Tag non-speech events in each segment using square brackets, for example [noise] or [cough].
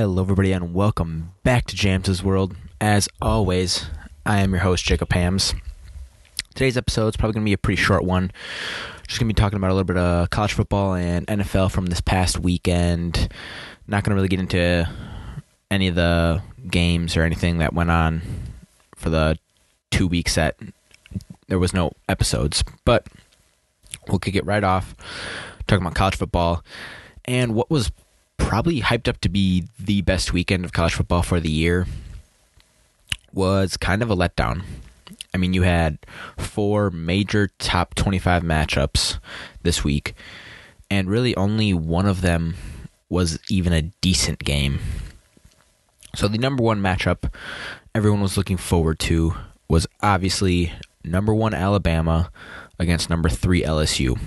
Hello, everybody, and welcome back to Jams' World. As always, I am your host, Jacob Hams. Today's episode is probably going to be a pretty short one. Just going to be talking about a little bit of college football and NFL from this past weekend. Not going to really get into any of the games or anything that went on for the two weeks that There was no episodes, but we'll kick it right off talking about college football and what was probably hyped up to be the best weekend of college football for the year was kind of a letdown. I mean, you had four major top 25 matchups this week, and really only one of them was even a decent game. So, the number one matchup everyone was looking forward to was obviously number one Alabama against number three LSU.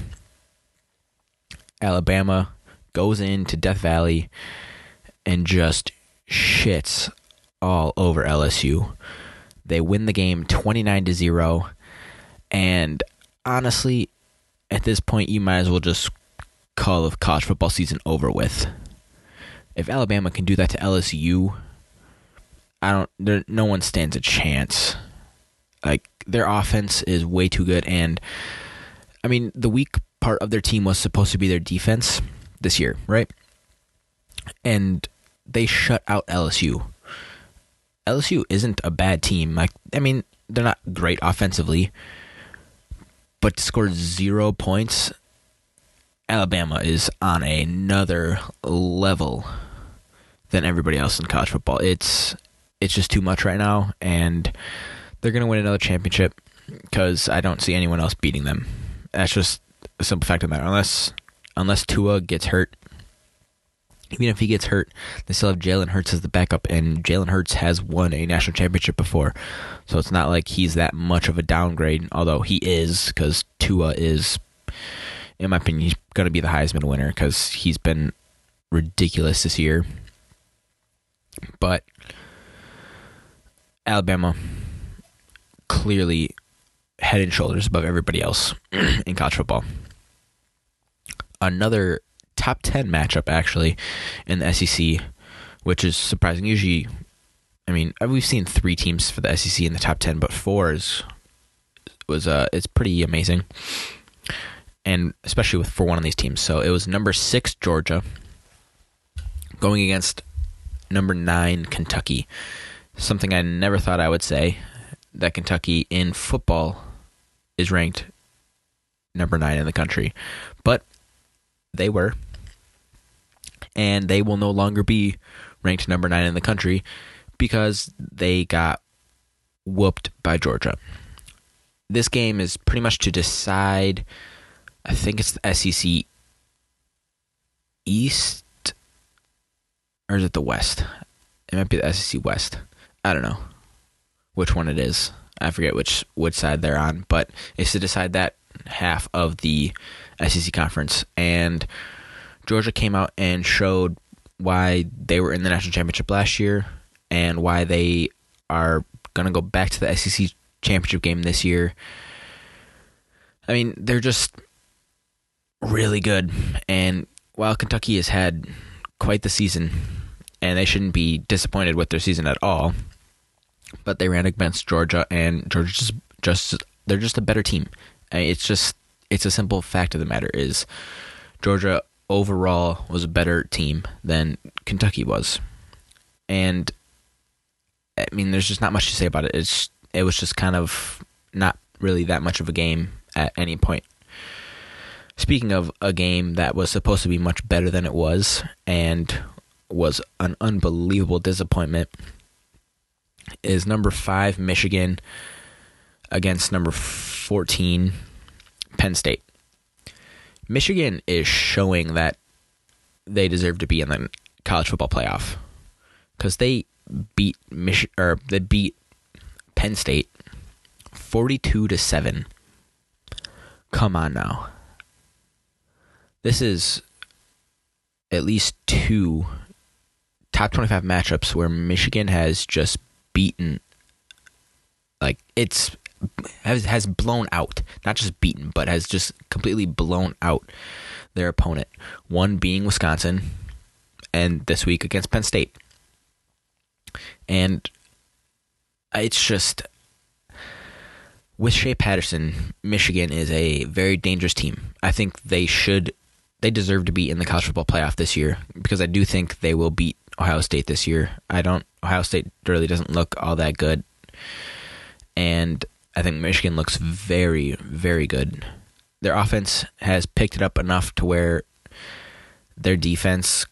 Alabama goes into Death Valley and just shits all over LSU. They win the game 29 to 0 and honestly at this point you might as well just call the college football season over with. If Alabama can do that to LSU, I don't there no one stands a chance. Like their offense is way too good and I mean the weak part of their team was supposed to be their defense this year, right? And they shut out LSU. LSU isn't a bad team. Like I mean, they're not great offensively, but scored zero points. Alabama is on another level than everybody else in college football. It's it's just too much right now, and they're gonna win another championship because I don't see anyone else beating them. That's just a simple fact of the matter. Unless unless Tua gets hurt. Even if he gets hurt, they still have Jalen Hurts as the backup, and Jalen Hurts has won a national championship before, so it's not like he's that much of a downgrade. Although he is, because Tua is, in my opinion, he's going to be the Heisman winner because he's been ridiculous this year. But Alabama clearly head and shoulders above everybody else [clears throat] in college football another top 10 matchup actually in the SEC, which is surprising. Usually, I mean, we've seen three teams for the SEC in the top 10, but four is was uh it's pretty amazing. And especially with for one of these teams. So it was number 6 Georgia going against number 9 Kentucky. Something I never thought I would say that Kentucky in football is ranked number 9 in the country. But they were. And they will no longer be ranked number nine in the country because they got whooped by Georgia. This game is pretty much to decide, I think it's the SEC East, or is it the West? It might be the SEC West. I don't know which one it is. I forget which which side they're on, but it's to decide that half of the SEC conference, and Georgia came out and showed why they were in the national championship last year and why they are going to go back to the SEC championship game this year. I mean, they're just really good. And while Kentucky has had quite the season, and they shouldn't be disappointed with their season at all, but they ran against Georgia, and Georgia just, just they're just a better team. Uh, it's just it's a simple fact of the matter is Georgia overall was a better team than Kentucky was. And I mean there's just not much to say about it. It's it was just kind of not really that much of a game at any point. Speaking of a game that was supposed to be much better than it was and was an unbelievable disappointment is number 5 Michigan against number 14 Penn State. Michigan is showing that they deserve to be in the college football playoff because they beat Mich- or they beat Penn State forty-two to seven. Come on now. This is at least two top twenty-five matchups where Michigan has just beaten. Like it's has has blown out, not just beaten, but has just completely blown out their opponent. One being Wisconsin and this week against Penn State. And it's just with Shea Patterson, Michigan is a very dangerous team. I think they should they deserve to be in the college football playoff this year because I do think they will beat Ohio State this year. I don't Ohio State really doesn't look all that good. And I think Michigan looks very very good. Their offense has picked it up enough to where their defense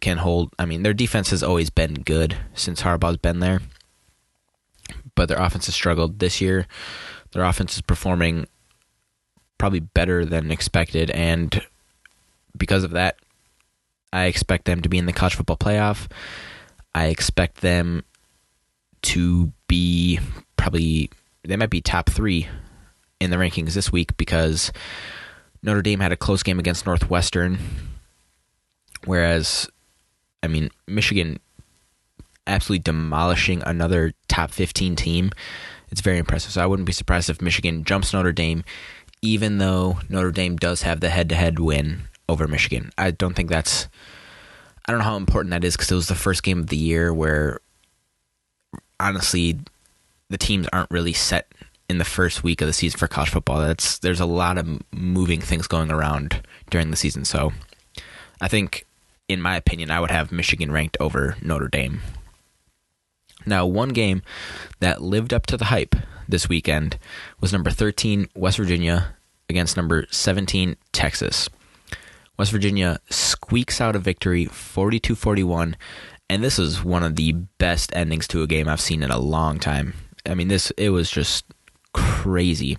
can hold. I mean, their defense has always been good since Harbaugh's been there, but their offense has struggled this year. Their offense is performing probably better than expected, and because of that, I expect them to be in the college football playoff. I expect them to be probably they might be top three in the rankings this week because Notre Dame had a close game against Northwestern, whereas I mean, Michigan absolutely demolishing another top 15 team. It's very impressive. So I wouldn't be surprised if Michigan jumps Notre Dame, even though Notre Dame does have the head to head win over Michigan. I don't think that's, I don't know how important that is because it was the first game of the year where honestly the teams aren't really set in the first week of the season for college football. That's there's a lot of moving things going around during the season. So I think in my opinion, I would have Michigan ranked over Notre Dame. Now, one game that lived up to the hype this weekend was number 13 West Virginia against number 17 Texas. West Virginia squeaks out a victory 42-41 and this is one of the best endings to a game I've seen in a long time. I mean this it was just crazy.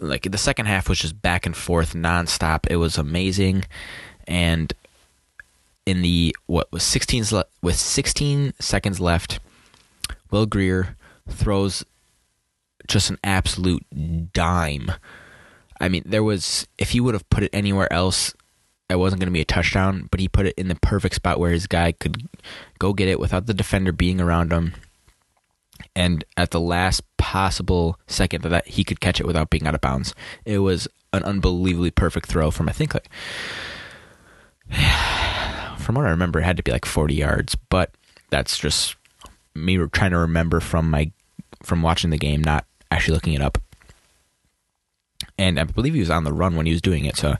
Like the second half was just back and forth nonstop. It was amazing and in the what was 16 with 16 seconds left, Will Grier throws just an absolute dime. I mean, there was if he would have put it anywhere else, it wasn't going to be a touchdown, but he put it in the perfect spot where his guy could go get it without the defender being around him. And at the last possible second that he could catch it without being out of bounds. It was an unbelievably perfect throw from I think like [sighs] from what I remember, it had to be like 40 yards, but that's just me trying to remember from my from watching the game, not actually looking it up. And I believe he was on the run when he was doing it, so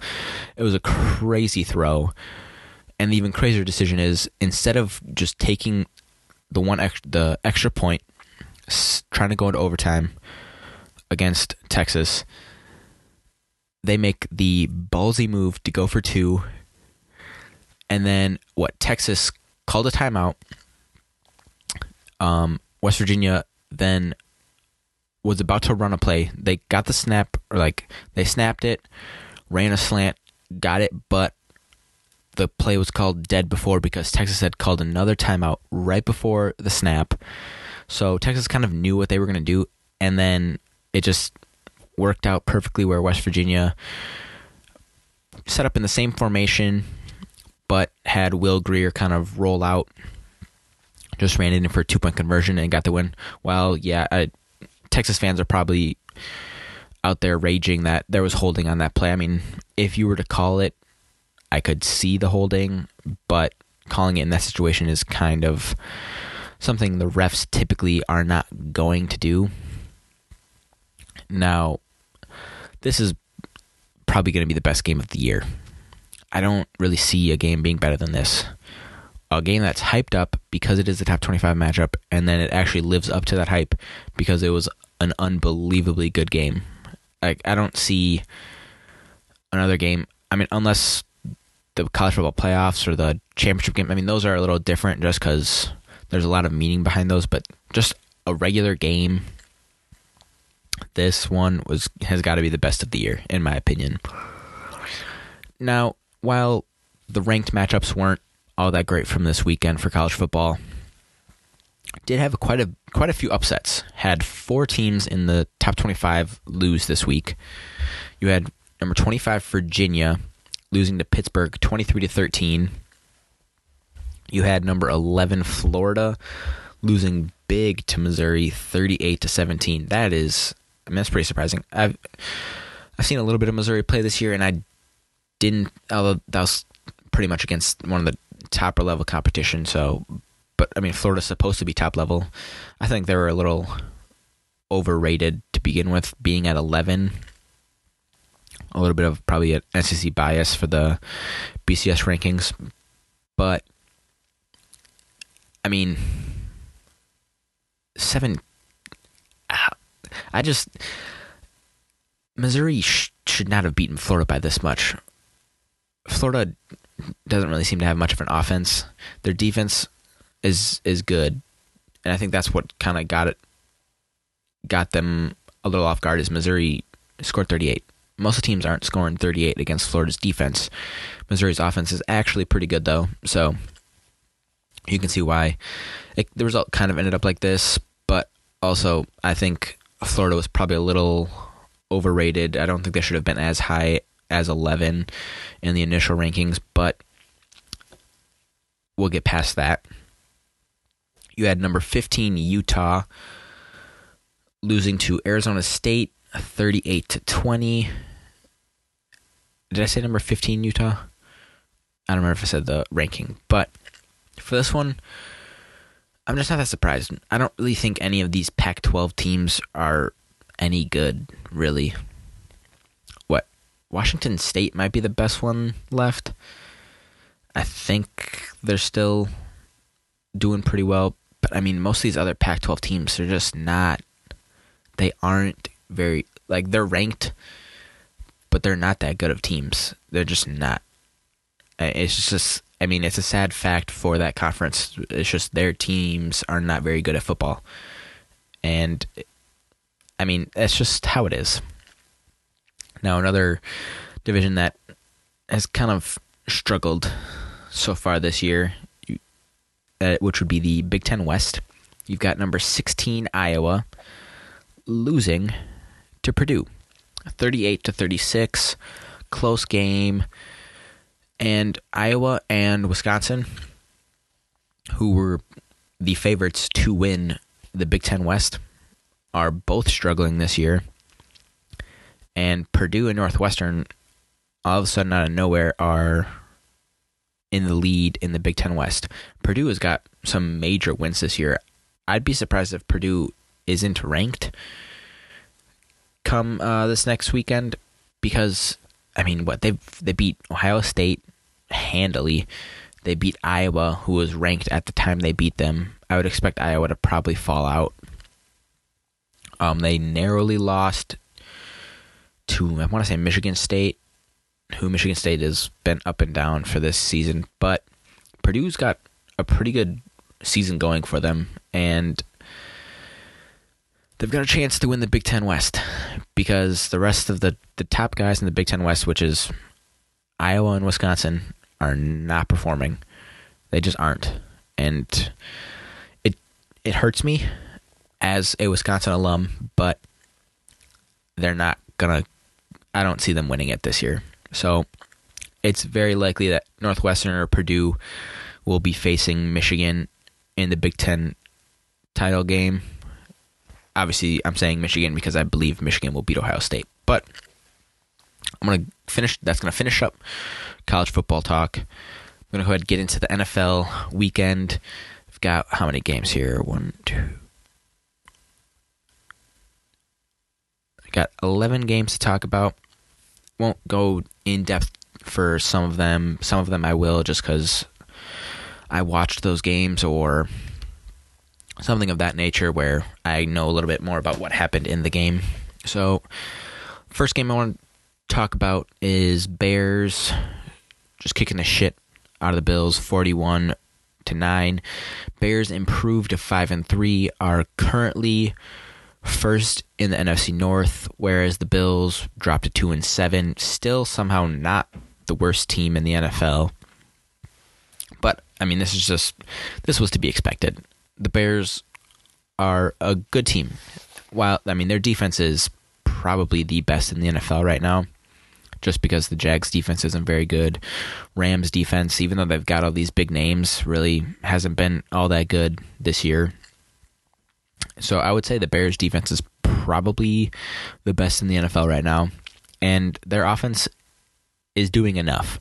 it was a crazy throw. And the even crazier decision is instead of just taking the one ex- the extra point, trying to go into overtime against Texas, they make the ballsy move to go for two and then what? Texas called a timeout. Um, West Virginia then was about to run a play. They got the snap, or like they snapped it, ran a slant, got it, but the play was called dead before because Texas had called another timeout right before the snap. So Texas kind of knew what they were going to do, and then it just worked out perfectly where West Virginia set up in the same formation but had Will Grier kind of roll out, just ran in for a two point conversion and got the win. Well, yeah, I, Texas fans are probably out there raging that there was holding on that play. I mean, if you were to call it, I could see the holding, but calling it in that situation is kind of something the refs typically are not going to do. Now, this is probably going to be the best game of the year. I don't really see a game being better than this. A game that's hyped up because it is the top 25 matchup, and then it actually lives up to that hype because it was an unbelievably good game. Like I don't see another game. I mean, unless the college football playoffs or the championship game. I mean, those are a little different just because there's a lot of meaning behind those. But just a regular game, this one was has got to be the best of the year in my opinion. Now, while the ranked matchups weren't all that great from this weekend for college football, did have quite a quite a few upsets. Had four teams in the top 25 lose this week. You had number 25 Virginia losing to Pittsburgh 23 to 13. You had number 11 Florida losing big to Missouri 38 to 17. That is I mean, that's pretty surprising. I've I've seen a little bit of Missouri play this year and I didn't. Although that was pretty much against one of the top level competition. So, but I mean, Florida's supposed to be top level. I think they were a little overrated to begin with, being at 11. A little bit of probably an SEC bias for the BCS rankings, but I mean, seven. Ah, I just Missouri sh- should not have beaten Florida by this much. Florida doesn't really seem to have much of an offense. Their defense is is good, and I think that's what kind of got it got them a little off guard. Is Missouri scored 38. Most of the teams aren't scoring 38 against Florida's defense. Missouri's offense is actually pretty good though, so you can see why it, the result kind of ended up like this. But also, I think Florida was probably a little overrated. I don't think they should have been as high as 11 in the initial rankings, but we'll get past that. You had number 15 Utah losing to Arizona State 38 to 20. Did I say number 15 Utah? I don't remember if I said the ranking, but for this one, I'm just not that surprised. I don't really think any of these Pac 12 teams are any good, really. What? Washington State might be the best one left. I think they're still doing pretty well. But I mean, most of these other Pac 12 teams, they're just not, they aren't very, like, they're ranked, but they're not that good of teams. They're just not. It's just, I mean, it's a sad fact for that conference. It's just their teams are not very good at football. And I mean, that's just how it is. Now, another division that has kind of struggled so far this year, uh, which would be the Big Ten West. You've got number 16 Iowa losing to Purdue, 38 to 36, close game, and Iowa and Wisconsin, who were the favorites to win the Big Ten West, are both struggling this year. And Purdue and Northwestern, all of a sudden out of nowhere, are in the lead in the Big Ten West. Purdue has got some major wins this year. I'd be surprised if Purdue isn't ranked come uh, this next weekend because I mean, what they they beat Ohio State handily. They beat Iowa, who was ranked at the time they beat them. I would expect Iowa to probably fall out um, they narrowly lost to I want to say Michigan State, who Michigan State has been up and down for this season, but Purdue's got a pretty good season going for them, and they've got a chance to win the Big Ten West because the rest of the the top guys in the Big Ten West, which is Iowa and Wisconsin, are not performing. They just aren't, and it it hurts me as a Wisconsin alum, but they're not gonna. I don't see them winning it this year. So it's very likely that Northwestern or Purdue will be facing Michigan in the Big Ten title game. Obviously, I'm saying Michigan because I believe Michigan will beat Ohio State. But I'm gonna finish. That's gonna finish up college football talk. I'm gonna go ahead and get into the NFL weekend. I've got how many games here? One, two, I Got 11 games to talk about. Won't go in depth for some of them. Some of them I will just because I watched those games or something of that nature where I know a little bit more about what happened in the game. So, first game I want talk about is Bears just kicking the shit out of the Bills 41 to 9. Bears improved to 5 and 3 are currently first in the NFC North, whereas the Bills dropped to two and seven. Still somehow not the worst team in the NFL. But I mean, this is just this was to be expected. The Bears are a good team. While I mean, their defense is probably the best in the NFL right now. Just because the Jags defense isn't very good. Rams defense, even though they've got all these big names, really hasn't been all that good this year. So I would say the Bears defense is probably the best in the NFL right now, and their offense is doing enough.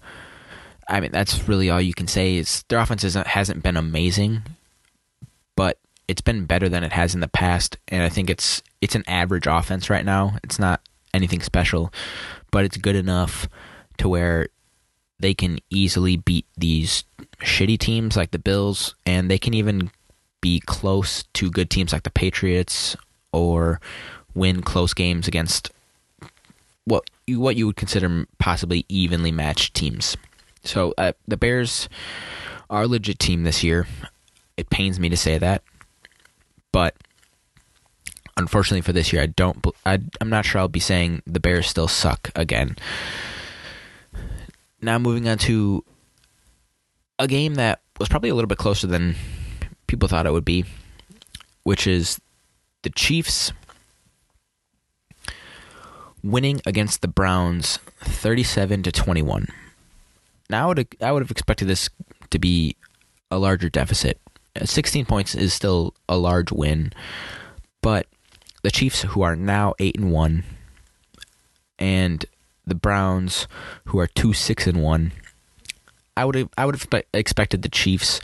I mean, that's really all you can say. Is their offense hasn't been amazing, but it's been better than it has in the past, and I think it's it's an average offense right now. It's not anything special, but it's good enough to where they can easily beat these shitty teams like the Bills, and they can even be close to good teams like the Patriots or win close games against what you, what you would consider possibly evenly matched teams. So uh, the Bears are a legit team this year. It pains me to say that, but unfortunately for this year, I don't. I, I'm not sure I'll be saying the Bears still suck again. Now moving on to a game that was probably a little bit closer than people thought it would be, which is the Chiefs winning against the Browns 37 to 21. Now I would I would have expected this to be a larger deficit. 16 points is still a large win, but the Chiefs who are now 8 and 1 and the Browns who are 2 6 and 1 I would have I would have expected the Chiefs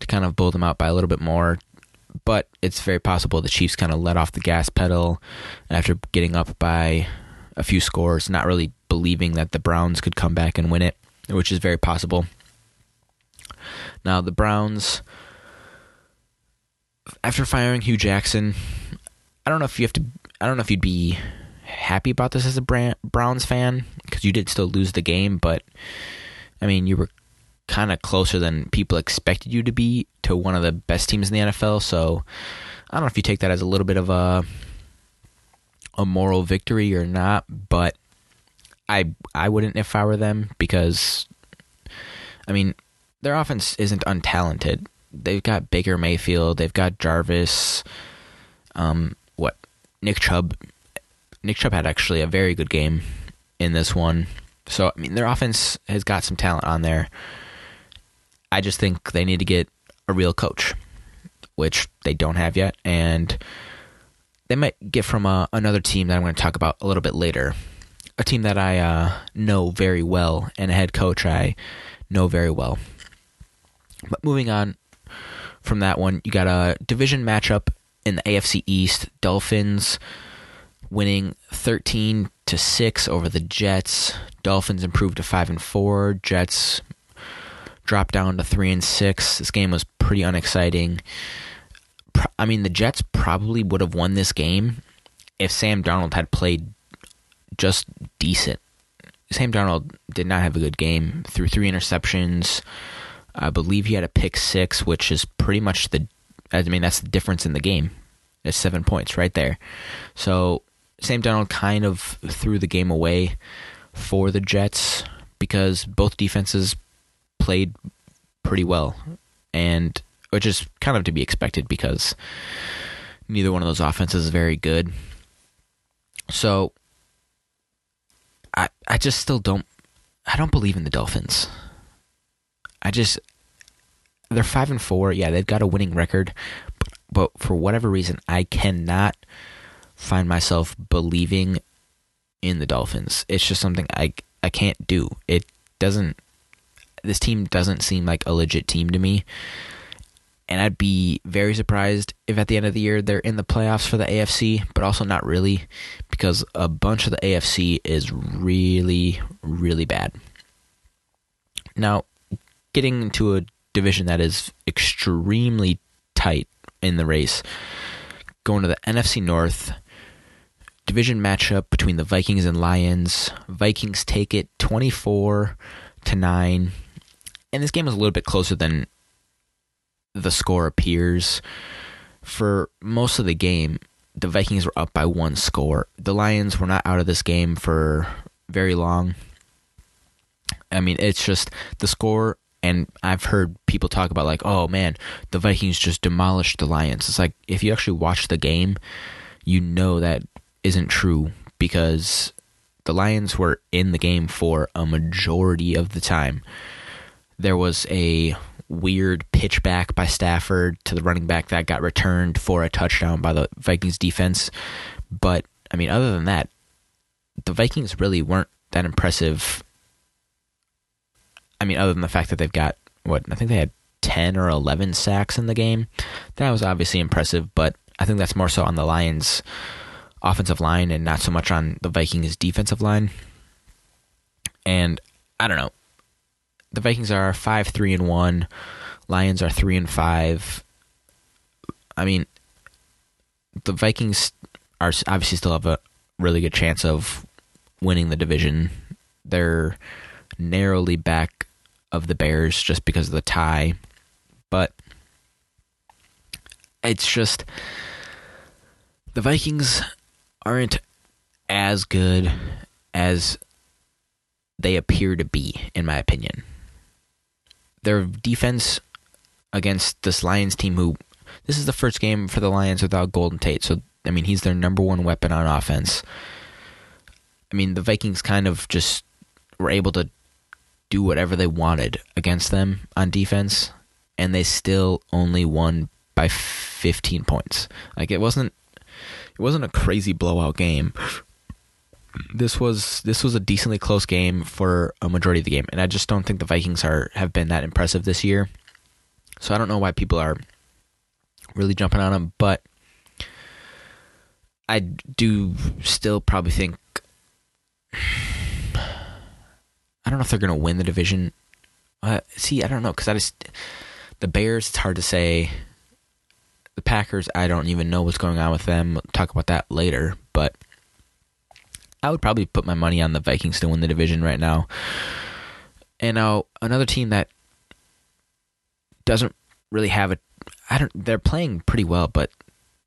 to kind of blow them out by a little bit more, but it's very possible the Chiefs kind of let off the gas pedal after getting up by a few scores, not really believing that the Browns could come back and win it, which is very possible. Now, the Browns, after firing Hue Jackson, I don't know if you have to, I don't know if you'd be happy about this as a Browns fan because you did still lose the game, but I mean, you were kind of closer than people expected you to be to one of the best teams in the NFL. So I don't know if you take that as a little bit of a a moral victory or not, but I I wouldn't if I were them because I mean their offense isn't untalented. They've got Baker Mayfield, they've got Jarvis, um, what Nick Chubb. Nick Chubb had actually a very good game in this one. So I mean their offense has got some talent on there. I just think they need to get a real coach, which they don't have yet, and they might get from uh, another team that I'm going to talk about a little bit later. A team that I uh, know very well, and a head coach I know very well. But moving on from that one, you got a division matchup in the AFC East. Dolphins winning 13 to 6 over the Jets. Dolphins improved to 5 and 4. Jets dropped down to 3 and 6. This game was pretty unexciting. I mean, the Jets probably would have won this game if Sam Darnold had played just decent. Sam Darnold did not have a good game. Threw three interceptions. I believe he had a pick six, which is pretty much the. I mean, that's the difference in the game. Seven points right there. So Sam Darnold kind of threw the game away for the Jets because both defenses played pretty well, and which is kind of to be expected because neither one of those offenses is very good. So I I just still don't I don't believe in the Dolphins. I just they're 5 and 4. Yeah, they've got a winning record, but, for whatever reason I cannot find myself believing in the Dolphins. It's just something I I can't do. It doesn't this team doesn't seem like a legit team to me and I'd be very surprised if at the end of the year they're in the playoffs for the AFC, but also not really because a bunch of the AFC is really, really bad. Now, getting into a division that is extremely tight in the race, going to the NFC North, division matchup between the Vikings and Lions. Vikings take it 24 to 9. And this game was a little bit closer than the score appears. For most of the game, the Vikings were up by one score. The Lions were not out of this game for very long. I mean, it's just the score, and I've heard people talk about, like, oh man, the Vikings just demolished the Lions. It's like, if you actually watch the game, you know that isn't true because the Lions were in the game for a majority of the time. There was a weird pitch back by Stafford to the running back that got returned for a touchdown by the Vikings defense. But I mean, other than that, the Vikings really weren't that impressive I mean, other than the fact that they've got what I think they had ten or eleven sacks in the game, that was obviously impressive. But I think that's more so on the Lions' offensive line and not so much on the Vikings' defensive line. And I don't know. The Vikings are five three and one. Lions are three and five. I mean, the Vikings are obviously still have a really good chance of winning the division. They're narrowly back of the Bears just because of the tie, but it's just the Vikings aren't as good as they appear to be, in my opinion. Their defense against this Lions team, who this is the first game for the Lions without Golden Tate, so I mean he's their number one weapon on offense. I mean the Vikings kind of just were able to do whatever they wanted against them on defense, and they still only won by 15 points. Like it wasn't it wasn't a crazy blowout game. This was this was a decently close game for a majority of the game, and I just don't think the Vikings are have been that impressive this year. So I don't know why people are really jumping on them, but I do still probably think I don't know if they're going to win the division. Uh, see, I don't know because I just the Bears. It's hard to say. The Packers, I don't even know what's going on with them. We'll talk about that later, but I would probably put my money on the Vikings to win the division right now. And now another team that doesn't really have a I don't they're playing pretty well, but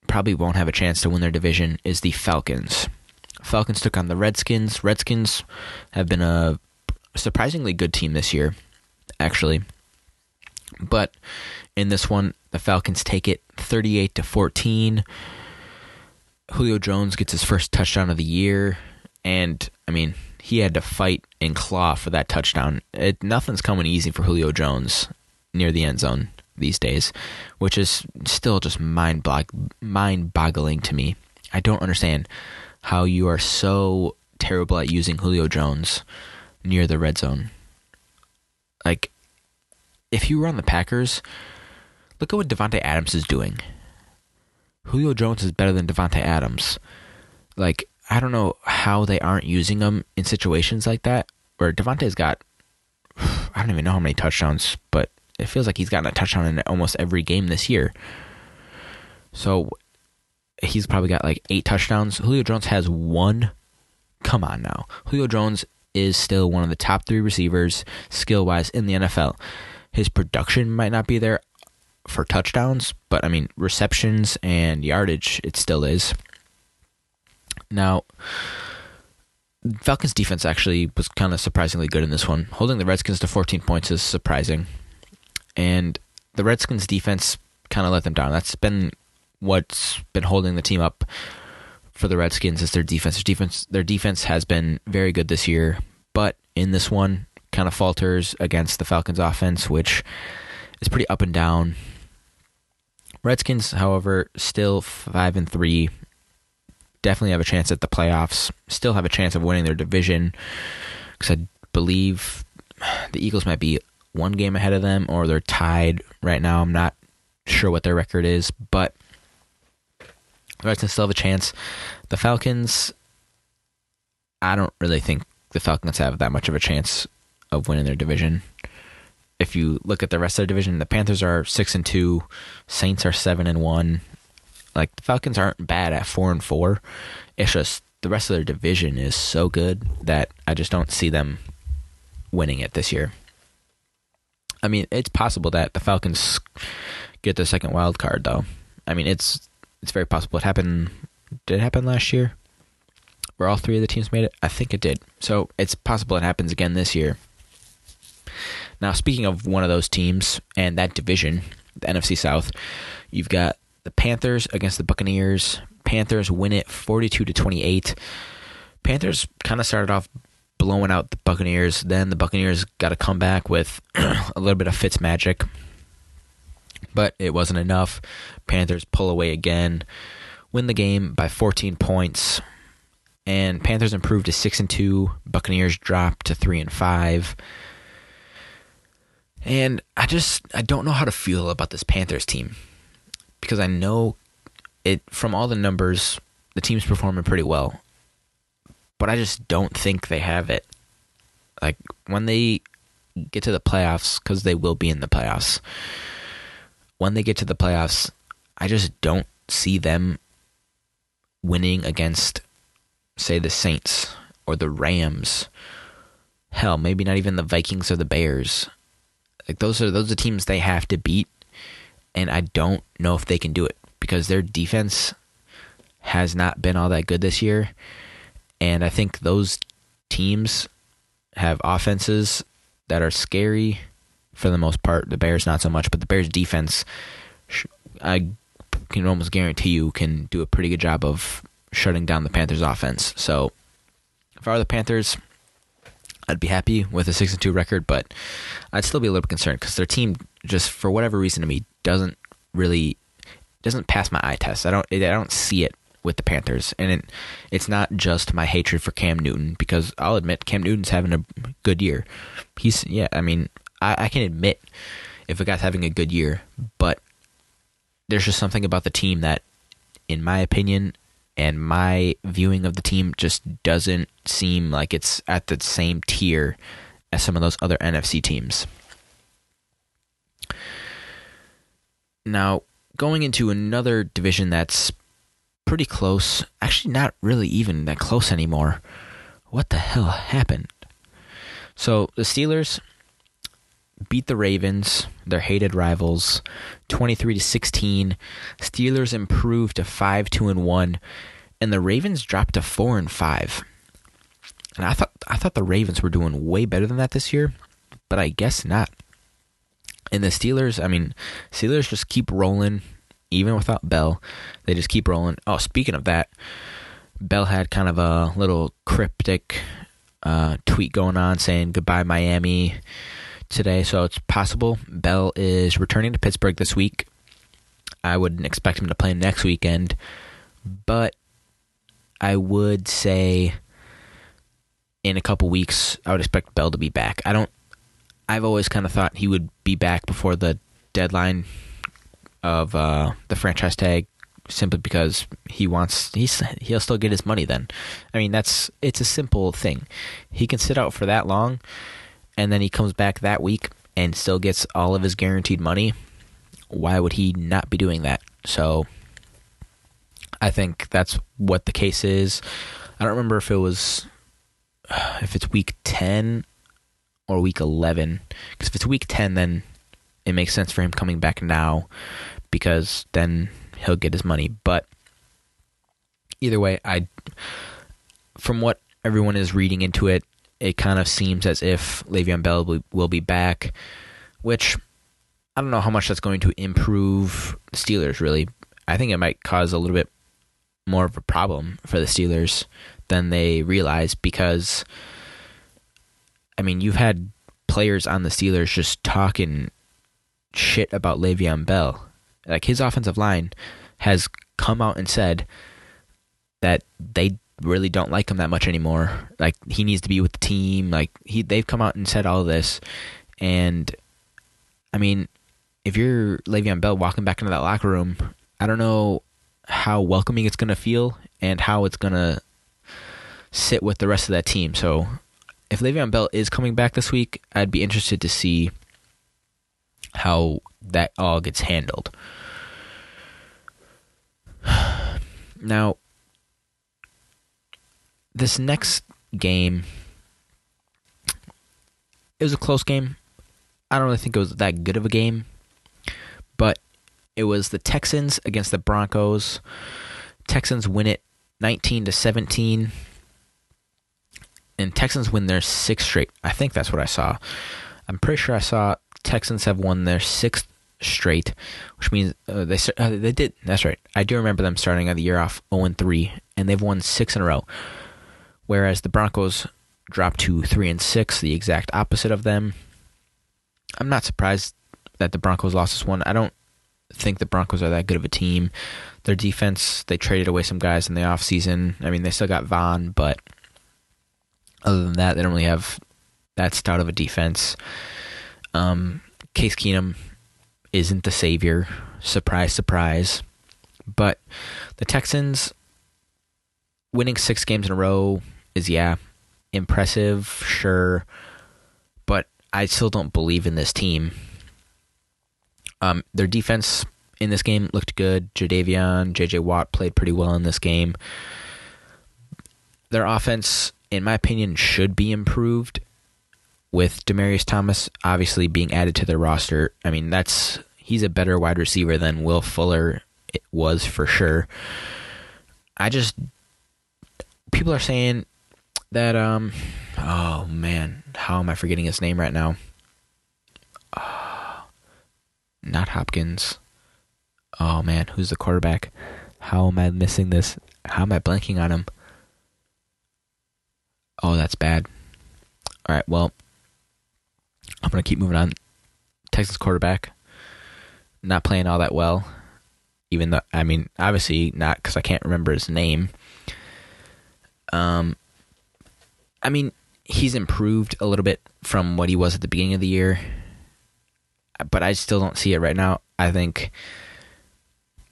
probably won't have a chance to win their division is the Falcons. Falcons took on the Redskins. Redskins have been a surprisingly good team this year, actually. But in this one, the Falcons take it 38 to 14. Julio Jones gets his first touchdown of the year, and I mean, he had to fight and claw for that touchdown. It, nothing's coming easy for Julio Jones near the end zone these days, which is still just mind mind boggling to me. I don't understand how you are so terrible at using Julio Jones near the red zone. Like, if you were on the Packers, look at what Davante Adams is doing. Julio Jones is better than Davante Adams. Like, I don't know how they aren't using him in situations like that. Where Davante's got, [sighs] I don't even know how many touchdowns, but it feels like he's gotten a touchdown in almost every game this year. So he's probably got like eight touchdowns. Julio Jones has one. Come on now. Julio Jones is still one of the top three receivers skill wise in the NFL. His production might not be there for touchdowns, but I mean, receptions and yardage, it still is. Now, Falcons defense actually was kind of surprisingly good in this one. Holding the Redskins to 14 points is surprising. And the Redskins defense kind of let them down. That's been what's been holding the team up for the Redskins is their defense. Their defense, their defense has been very good this year, but in this one, kind of falters against the Falcons' offense, which is pretty up and down. Redskins, however, still five and three, definitely have a chance at the playoffs. Still have a chance of winning their division because I believe the Eagles might be one game ahead of them, or they're tied right now. I'm not sure what their record is, but Redskins still have a chance. The Falcons, I don't really think the Falcons have that much of a chance of winning their division. If you look at the rest of the division, the Panthers are six and two, Saints are seven and one. Like the Falcons aren't bad at four and four. It's just the rest of their division is so good that I just don't see them winning it this year. I mean, it's possible that the Falcons get the second wild card, though. I mean, it's it's very possible. It happened. Did it happen last year? Where all three of the teams made it? I think it did. So it's possible it happens again this year. Now, speaking of one of those teams and that division, the NFC South, you've got the Panthers against the Buccaneers. Panthers win it 42 to 28. Panthers kind of started off blowing out the Buccaneers. Then the Buccaneers got a comeback with [clears throat] a little bit of Fitz magic but it wasn't enough. Panthers pull away again, win the game by 14 points, and Panthers improved to six and two. Buccaneers dropped to three and five. And I just I don't know how to feel about this Panthers team because I know it from all the numbers the team's performing pretty well. But I just don't think they have it. Like when they get to the playoffs cuz they will be in the playoffs. When they get to the playoffs, I just don't see them winning against say the Saints or the Rams. Hell, maybe not even the Vikings or the Bears. Like those are those are teams they have to beat, and I don't know if they can do it because their defense has not been all that good this year, and I think those teams have offenses that are scary for the most part. The Bears not so much, but the Bears defense, I can almost guarantee you can do a pretty good job of shutting down the Panthers offense. So if I were the Panthers, I'd be happy with a six and two record, but I'd still be a little concerned because their team just for whatever reason to me doesn't really doesn't pass my eye test. I don't I don't see it with the Panthers, and it, it's not just my hatred for Cam Newton because I'll admit Cam Newton's having a good year. He's yeah, I mean I, I can admit if a guy's having a good year, but there's just something about the team that, in my opinion, and my viewing of the team just doesn't seem like it's at the same tier as some of those other NFC teams. Now, going into another division that's pretty close, actually, not really even that close anymore. What the hell happened? So, the Steelers beat the Ravens, their hated rivals, 23 to 16. Steelers improved to 5 2 and 1 and the Ravens dropped to 4 and 5. And I thought I thought the Ravens were doing way better than that this year, but I guess not. And the Steelers, I mean, Steelers just keep rolling even without Bell. They just keep rolling. Oh, speaking of that, Bell had kind of a little cryptic uh, tweet going on saying goodbye Miami today, so it's possible Bell is returning to Pittsburgh this week. I wouldn't expect him to play next weekend, but I would say in a couple weeks I would expect Bell to be back. I don't. I've always kind of thought he would be back before the deadline of uh, the franchise tag, simply because he wants he's he'll still get his money then. I mean that's it's a simple thing. He can sit out for that long and then he comes back that week and still gets all of his guaranteed money, why would he not be doing that? So I think that's what the case is. I don't remember if it was [sighs] if it's week 10 or week 11 because if it's week 10 then it makes sense for him coming back now because then he'll get his money but either way I from what everyone is reading into it it kind of seems as if Le'Veon Bell will, be back, which I don't know how much that's going to improve the Steelers. Really, I think it might cause a little bit more of a problem for the Steelers than they realize because, I mean, you've had players on the Steelers just talking shit about Le'Veon Bell. Like his offensive line has come out and said that they really don't like him that much anymore. Like he needs to be with the team. Like he they've come out and said all this, and I mean, if you're Le'Veon Bell walking back into that locker room, I don't know how welcoming it's gonna feel and how it's gonna sit with the rest of that team. So if Le'Veon Bell is coming back this week, I'd be interested to see how that all gets handled. [sighs] Now, this next game, it was a close game. I don't really think it was that good of a game, but it was the Texans against the Broncos. Texans win it 19 to 17. And Texans win their sixth straight. I think that's what I saw. I'm pretty sure I saw Texans have won their sixth straight, which means uh, they uh, they did. That's right. I do remember them starting the year off 0 3, and they've won six in a row whereas the Broncos dropped to three and six, the exact opposite of them. I'm not surprised that the Broncos lost this one. I don't think the Broncos are that good of a team. Their defense, they traded away some guys in the offseason. I mean, they still got Von, but other than that, they don't really have that stout of a defense. Um, Case Keenum isn't the savior. Surprise, surprise. But the Texans winning six games in a row is, yeah, impressive, sure. But I still don't believe in this team. Um, their defense in this game looked good. Jadeveon, JJ Watt played pretty well in this game. Their offense, in my opinion, should be improved with Demaryius Thomas obviously being added to their roster. I mean, that's he's a better wide receiver than Will Fuller it was for sure. I just people are saying that um oh man, how am I forgetting his name right now? Uh, [sighs] not Hopkins. Oh man, who's the quarterback? How am I missing this? How am I blanking on him? Oh, that's bad. All right, well, I'm going to keep moving on. Texas quarterback not playing all that well. Even though I mean, obviously not because I can't remember his name. Um, I mean, he's improved a little bit from what he was at the beginning of the year, but I still don't see it right now. I think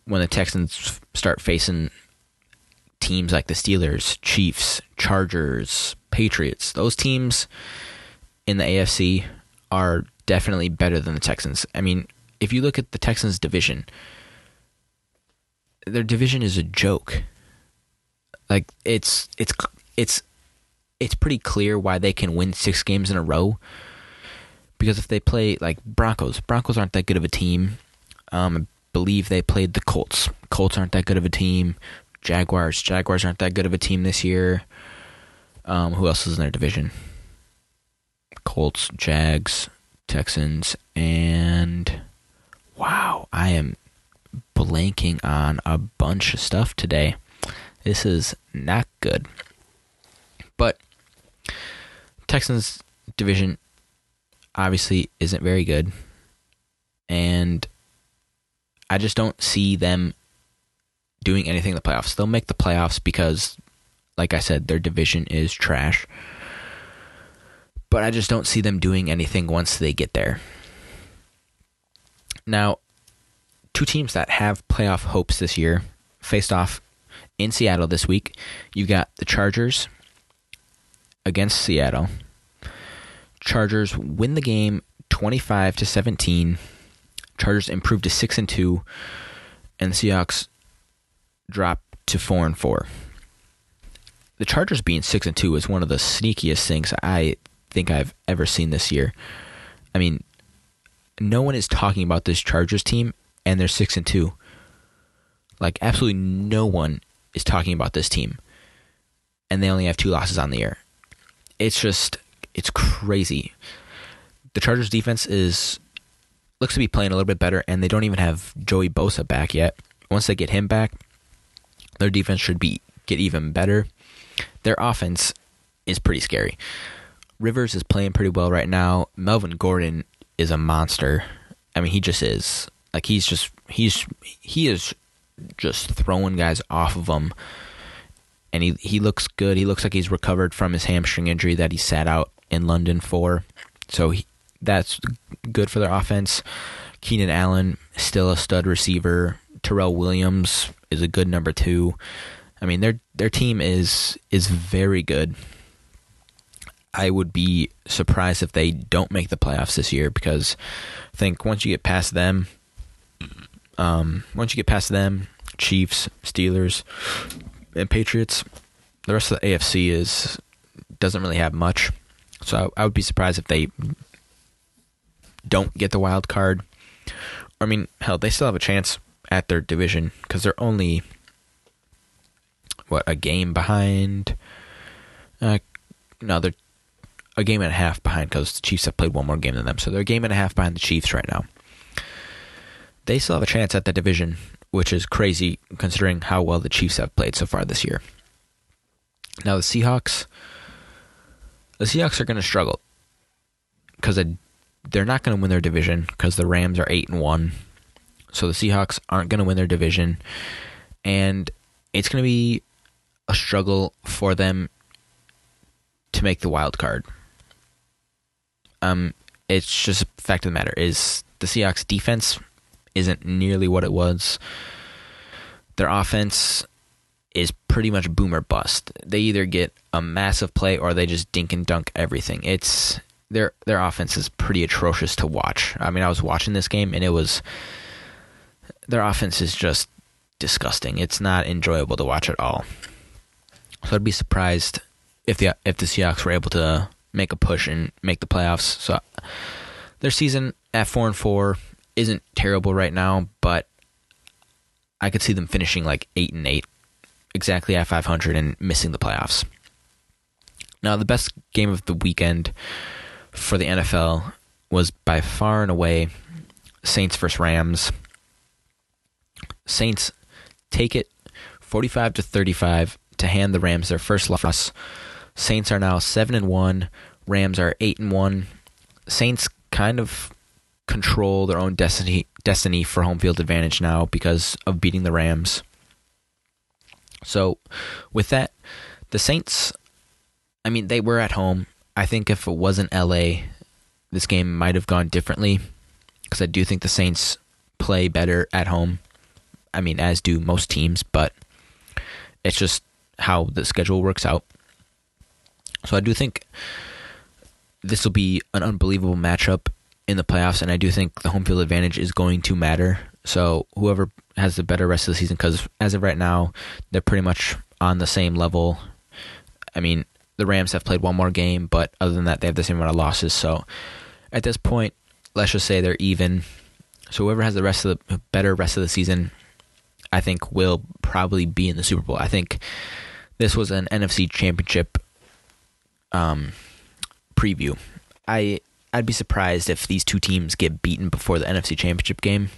when the Texans start facing teams like the Steelers, Chiefs, Chargers, Patriots, those teams in the AFC are definitely better than the Texans. I mean, if you look at the Texans division, their division is a joke. Like it's it's it's it's pretty clear why they can win 6 games in a row. Because if they play like Broncos, Broncos aren't that good of a team. Um, I believe they played the Colts. Colts aren't that good of a team. Jaguars. Jaguars aren't that good of a team this year. Um, who else is in their division? Colts, Jags, Texans, and wow, I am blanking on a bunch of stuff today. This is not good. But Texans division obviously isn't very good. And I just don't see them doing anything in the playoffs. They'll make the playoffs because, like I said, their division is trash. But I just don't see them doing anything once they get there. Now, two teams that have playoff hopes this year faced off in Seattle this week. You got the Chargers against Seattle. Chargers win the game 25 to 17 Chargers improved to six and two, and the Seahawks dropped to four and four. The Chargers being six and two is one of the sneakiest things I think I've ever seen this year. I mean, no one is talking about this Chargers team, and they're six and two. Like absolutely no one is talking about this team, and they only have two losses on the year. It's just it's crazy. The Chargers defense is looks to be playing a little bit better, and they don't even have Joey Bosa back yet. Once they get him back, their defense should be get even better. Their offense is pretty scary. Rivers is playing pretty well right now. Melvin Gordon is a monster. I mean, he just is. Like he's just he's he is just throwing guys off of him. And he he looks good. He looks like he's recovered from his hamstring injury that he sat out in London for. So he, that's good for their offense. Keenan Allen still a stud receiver. Tyrell Williams is a good number two. I mean their their team is is very good. I would be surprised if they don't make the playoffs this year because I think once you get past them, um, once you get past them, Chiefs, Steelers, and Patriots, the rest of the AFC is doesn't really have much. So I, I would be surprised if they don't get the wild card. I mean, hell, they still have a chance at their division because they're only what a game behind. Uh, no, they're a game and a half behind because the Chiefs have played one more game than them, so they're a game and a half behind the Chiefs right now. They still have a chance at the division, which is crazy considering how well the Chiefs have played so far this year. Now the Seahawks, the Seahawks are going to struggle because they're not going to win their division because the Rams are eight and one. So the Seahawks aren't going to win their division, and it's going to be a struggle for them to make the wild card. Um, it's just a fact of the matter is the Seahawks defense isn't nearly what it was. Their offense is pretty much boomer bust. They either get a massive play or they just dink and dunk everything. It's their their offense is pretty atrocious to watch. I mean, I was watching this game and it was their offense is just disgusting. It's not enjoyable to watch at all. So I'd be surprised if the if the Seahawks were able to make a push and make the playoffs. So their season at four and four isn't terrible right now, but I could see them finishing like eight and eight, exactly at 500 and missing the playoffs. Now, the best game of the weekend for the NFL was by far and away Saints versus Rams. Saints take it 45 to 35 to hand the Rams their first loss. Saints are now 7 and 1, Rams are 8 and 1. Saints kind of control their own destiny destiny for home field advantage now because of beating the Rams. So, with that, the Saints I mean, they were at home. I think if it wasn't LA, this game might have gone differently because I do think the Saints play better at home. I mean, as do most teams, but it's just how the schedule works out. So I do think this will be an unbelievable matchup in the playoffs, and I do think the home field advantage is going to matter. So whoever has the better rest of the season, because as of right now, they're pretty much on the same level. I mean, the Rams have played one more game, but other than that, they have the same amount of losses. So at this point, let's just say they're even. So whoever has the rest of the better rest of the season, I think will probably be in the Super Bowl. I think this was an NFC Championship um, preview. I I'd be surprised if these two teams get beaten before the NFC Championship game.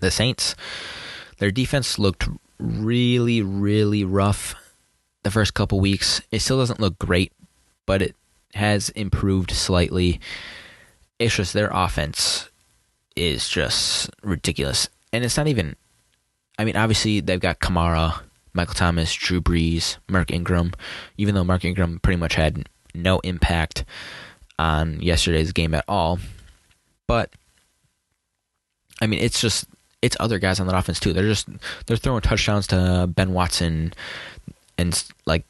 The Saints, their defense looked really, really rough the first couple weeks. It still doesn't look great, but it has improved slightly. It's just their offense is just ridiculous. And it's not even I mean, obviously they've got Kamara, Michael Thomas, Drew Brees, Mark Ingram, even though Mark Ingram pretty much had no impact on yesterday's game at all. But I mean, it's just it's other guys on that offense too. They're just they're throwing touchdowns to Ben Watson and like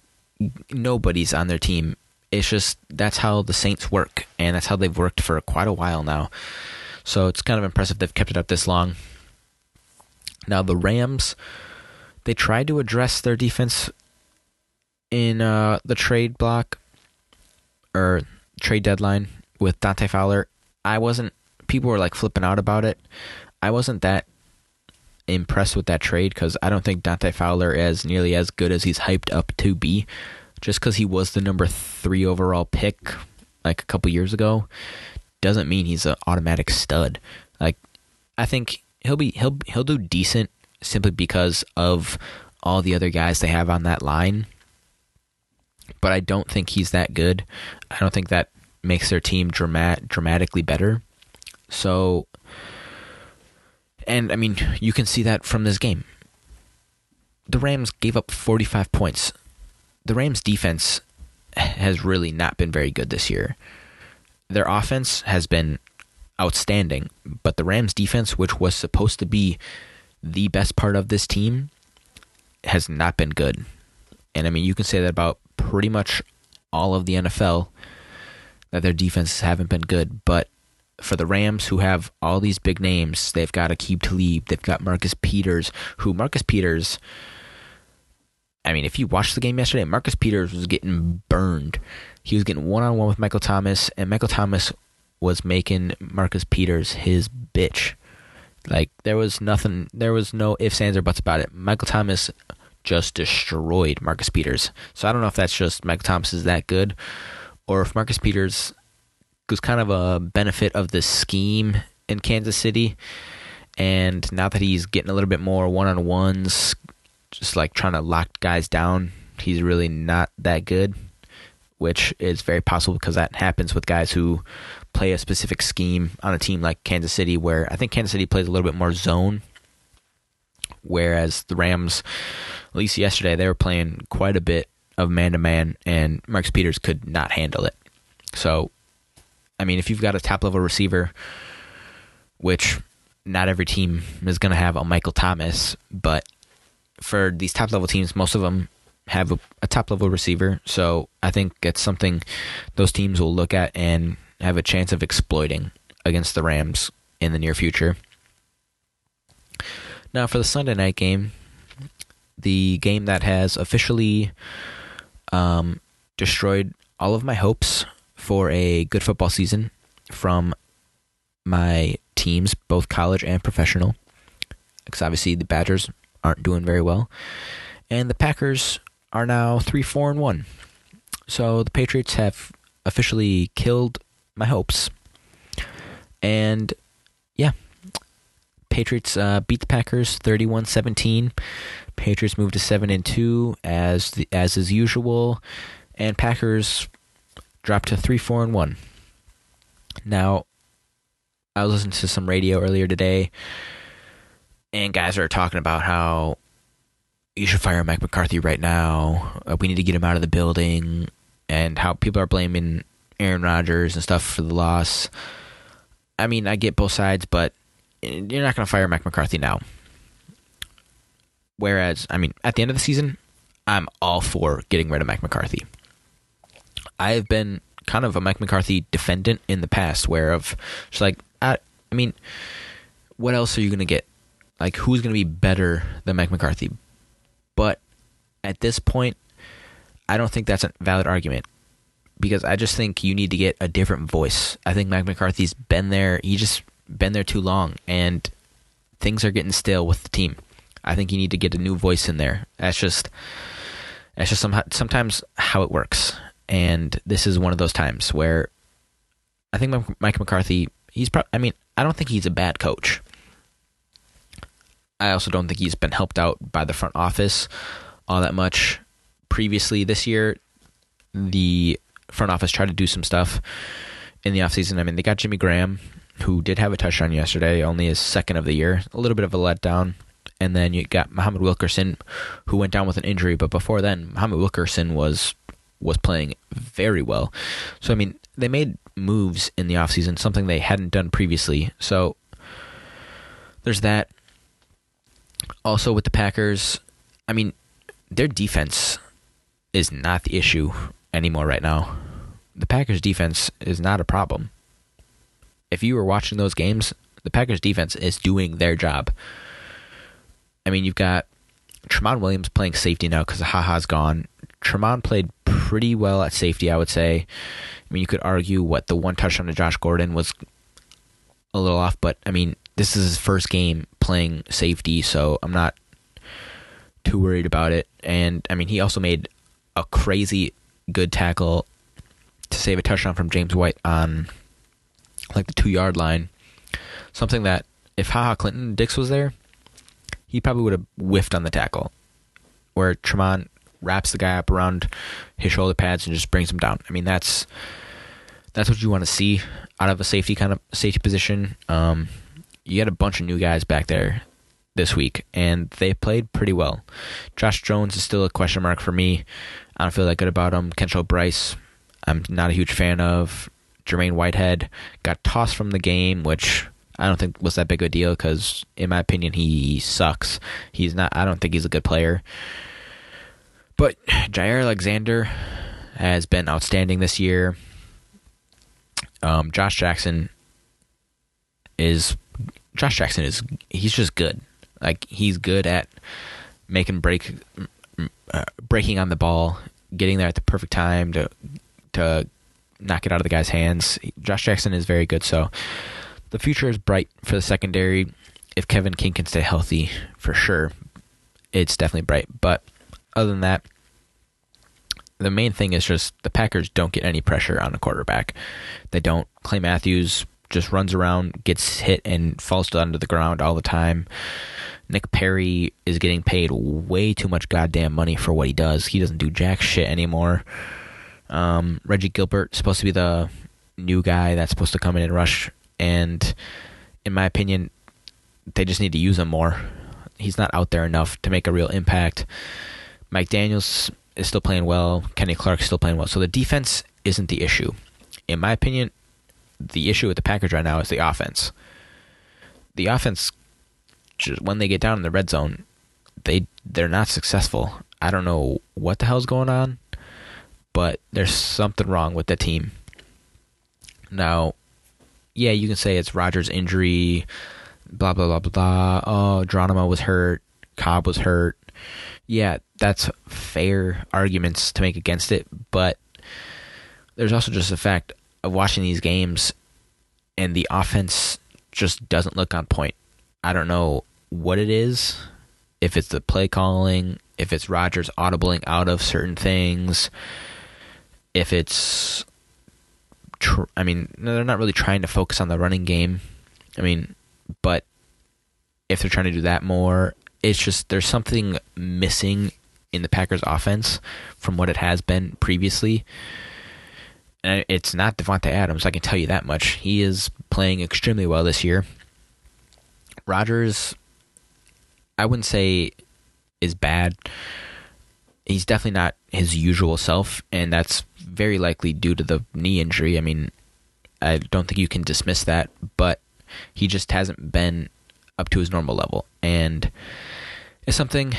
nobody's on their team. It's just that's how the Saints work, and that's how they've worked for quite a while now. So it's kind of impressive they've kept it up this long. Now the Rams, they tried to address their defense in uh, the trade block or trade deadline with Dante Fowler. I wasn't. People were like flipping out about it. I wasn't that impressed with that trade because I don't think Dante Fowler is nearly as good as he's hyped up to be. Just because he was the number three overall pick like a couple years ago doesn't mean he's an automatic stud. Like I think he'll be he'll he'll do decent simply because of all the other guys they have on that line. But I don't think he's that good. I don't think that makes their team dramat dramatically better. So and I mean, you can see that from this game. The Rams gave up 45 points. The Rams defense has really not been very good this year. Their offense has been outstanding, but the Rams defense, which was supposed to be the best part of this team, has not been good. And I mean, you can say that about pretty much all of the NFL that their defenses haven't been good, but for the Rams, who have all these big names, they've got Aqib Talib, they've got Marcus Peters, who Marcus Peters. I mean, if you watched the game yesterday, Marcus Peters was getting burned. He was getting one on one with Michael Thomas, and Michael Thomas was making Marcus Peters his bitch. Like there was nothing, there was no ifs, ands, or buts about it. Michael Thomas just destroyed Marcus Peters. So I don't know if that's just Mike Thomas is that good, or if Marcus Peters was kind of a benefit of the scheme in Kansas City. And now that he's getting a little bit more one on ones, just like trying to lock guys down, he's really not that good, which is very possible because that happens with guys who play a specific scheme on a team like Kansas City, where I think Kansas City plays a little bit more zone. Whereas the Rams, at least yesterday, they were playing quite a bit of man to man, and Marcus Peters could not handle it. So I mean, if you've got a top level receiver, which not every team is going to have a Michael Thomas, but for these top level teams, most of them have a, a top level receiver. So I think it's something those teams will look at and have a chance of exploiting against the Rams in the near future. Now, for the Sunday night game, the game that has officially um, destroyed all of my hopes for a good football season from my teams, both college and professional. Because obviously the Badgers aren't doing very well, and the Packers are now three, four, and one. So the Patriots have officially killed my hopes, and Patriots uh, beat the Packers 31-17. Patriots moved to seven and two as the, as is usual, and Packers dropped to three, four, and one. Now, I was listening to some radio earlier today, and guys are talking about how you should fire Mike McCarthy right now. Uh, we need to get him out of the building, and how people are blaming Aaron Rodgers and stuff for the loss. I mean, I get both sides, but you're not going to fire Mike McCarthy now. Whereas, I mean, at the end of the season, I'm all for getting rid of Mike McCarthy. I have been kind of a Mike McCarthy defendant in the past, where of just like, I, I mean, what else are you going to get? Like, who's going to be better than Mike McCarthy? But at this point, I don't think that's a valid argument because I just think you need to get a different voice. I think Mike McCarthy's been there. He just been there too long, and things are getting stale with the team. I think you need to get a new voice in there. That's just that's just somehow, sometimes how it works. And this is one of those times where I think Mike McCarthy. He's probably. I mean, I don't think he's a bad coach. I also don't think he's been helped out by the front office all that much. Previously this year, the front office tried to do some stuff in the offseason. I mean, they got Jimmy Graham, who did have a touchdown yesterday, only his second of the year. A little bit of a letdown. And then you got Muhammad Wilkerson, who went down with an injury. But before then, Muhammad Wilkerson was was playing very well. So I mean, they made moves in the offseason, something they hadn't done previously. So there's that. Also with the Packers, I mean, their defense is not the issue anymore right now. The Packers defense is not a problem. If you were watching those games, the Packers defense is doing their job. I mean, you've got Tramon Williams playing safety now because Ha Ha's gone. Tremont played pretty well at safety, I would say. I mean, you could argue what the one touchdown to Josh Gordon was a little off, but I mean, this is his first game playing safety, so I'm not too worried about it. And I mean, he also made a crazy good tackle to save a touchdown from James White on like the two yard line. Something that if Ha Ha Clinton-Dix was there, he probably would have whiffed on the tackle. Where Tramon wraps the guy up around his shoulder pads and just brings him down. I mean, that's that's what you want to see out of a safety kind of safety position. Um, you got a bunch of new guys back there this week, and they played pretty well. Josh Jones is still a question mark for me. I don't feel that good about him. Kentrell Brice, I'm not a huge fan of. Jermaine Whitehead got tossed from the game, which I don't think was that big of a deal because, in my opinion, he sucks. He's not. I don't think he's a good player. But Jaire Alexander has been outstanding this year. Um, Josh Jackson is Josh Jackson is he's just good. Like he's good at making break uh, breaking on the ball, getting there at the perfect time to to knock it out of the guy's hands. Josh Jackson is very good. So the future is bright for the secondary. If Kevin King can stay healthy, for sure, it's definitely bright. But other than that, the main thing is just the Packers don't get any pressure on the quarterback. They don't. Clay Matthews just runs around, gets hit, and falls down to the ground all the time. Nick Perry is getting paid way too much goddamn money for what he does. He doesn't do jack shit anymore. Um, Reggie Gilbert supposed to be the new guy that's supposed to come in and rush, and in my opinion, they just need to use him more. He's not out there enough to make a real impact. Mike Daniels is still playing well. Kenny Clark is still playing well. So the defense isn't the issue. In my opinion, the issue with the Packers right now is the offense. The offense, just when they get down in the red zone, they they're not successful. I don't know what the hell's going on, but there's something wrong with the team. Now, yeah, you can say it's Rodgers' injury, blah blah blah blah. Oh, Geronimo was hurt, Cobb was hurt. Yeah, that's fair arguments to make against it, but there's also just the fact of watching these games and the offense just doesn't look on point. I don't know what it is, if it's the play calling, if it's Rodgers audibling out of certain things, if it's tr- I mean, they're not really trying to focus on the running game. I mean, but if they're trying to do that more, it's just there's something missing in the Packers offense from what it has been previously. And it's not Davante Adams, I can tell you that much. He is playing extremely well this year. Rodgers, I wouldn't say is bad. He's definitely not his usual self, and that's very likely due to the knee injury. I mean, I don't think you can dismiss that, but he just hasn't been up to his normal level. And it's something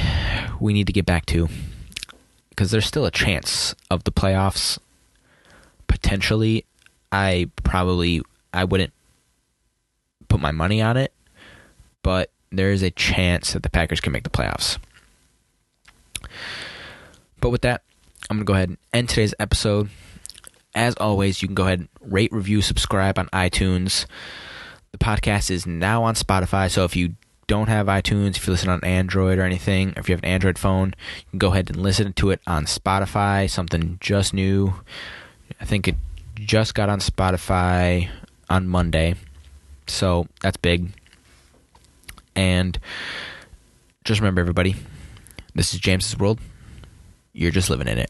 we need to get back to because there's still a chance of the playoffs. Potentially, I probably I wouldn't put my money on it, but there is a chance that the Packers can make the playoffs. But with that, I'm going to go ahead and end today's episode. As always, you can go ahead and rate, review, subscribe on iTunes. The podcast is now on Spotify, so if you don't have iTunes, if you listen on Android or anything, if you have an Android phone, you can go ahead and listen to it on Spotify, something just new. I think it just got on Spotify on Monday, so that's big. And just remember, everybody, this is Jams' World. You're just living in it.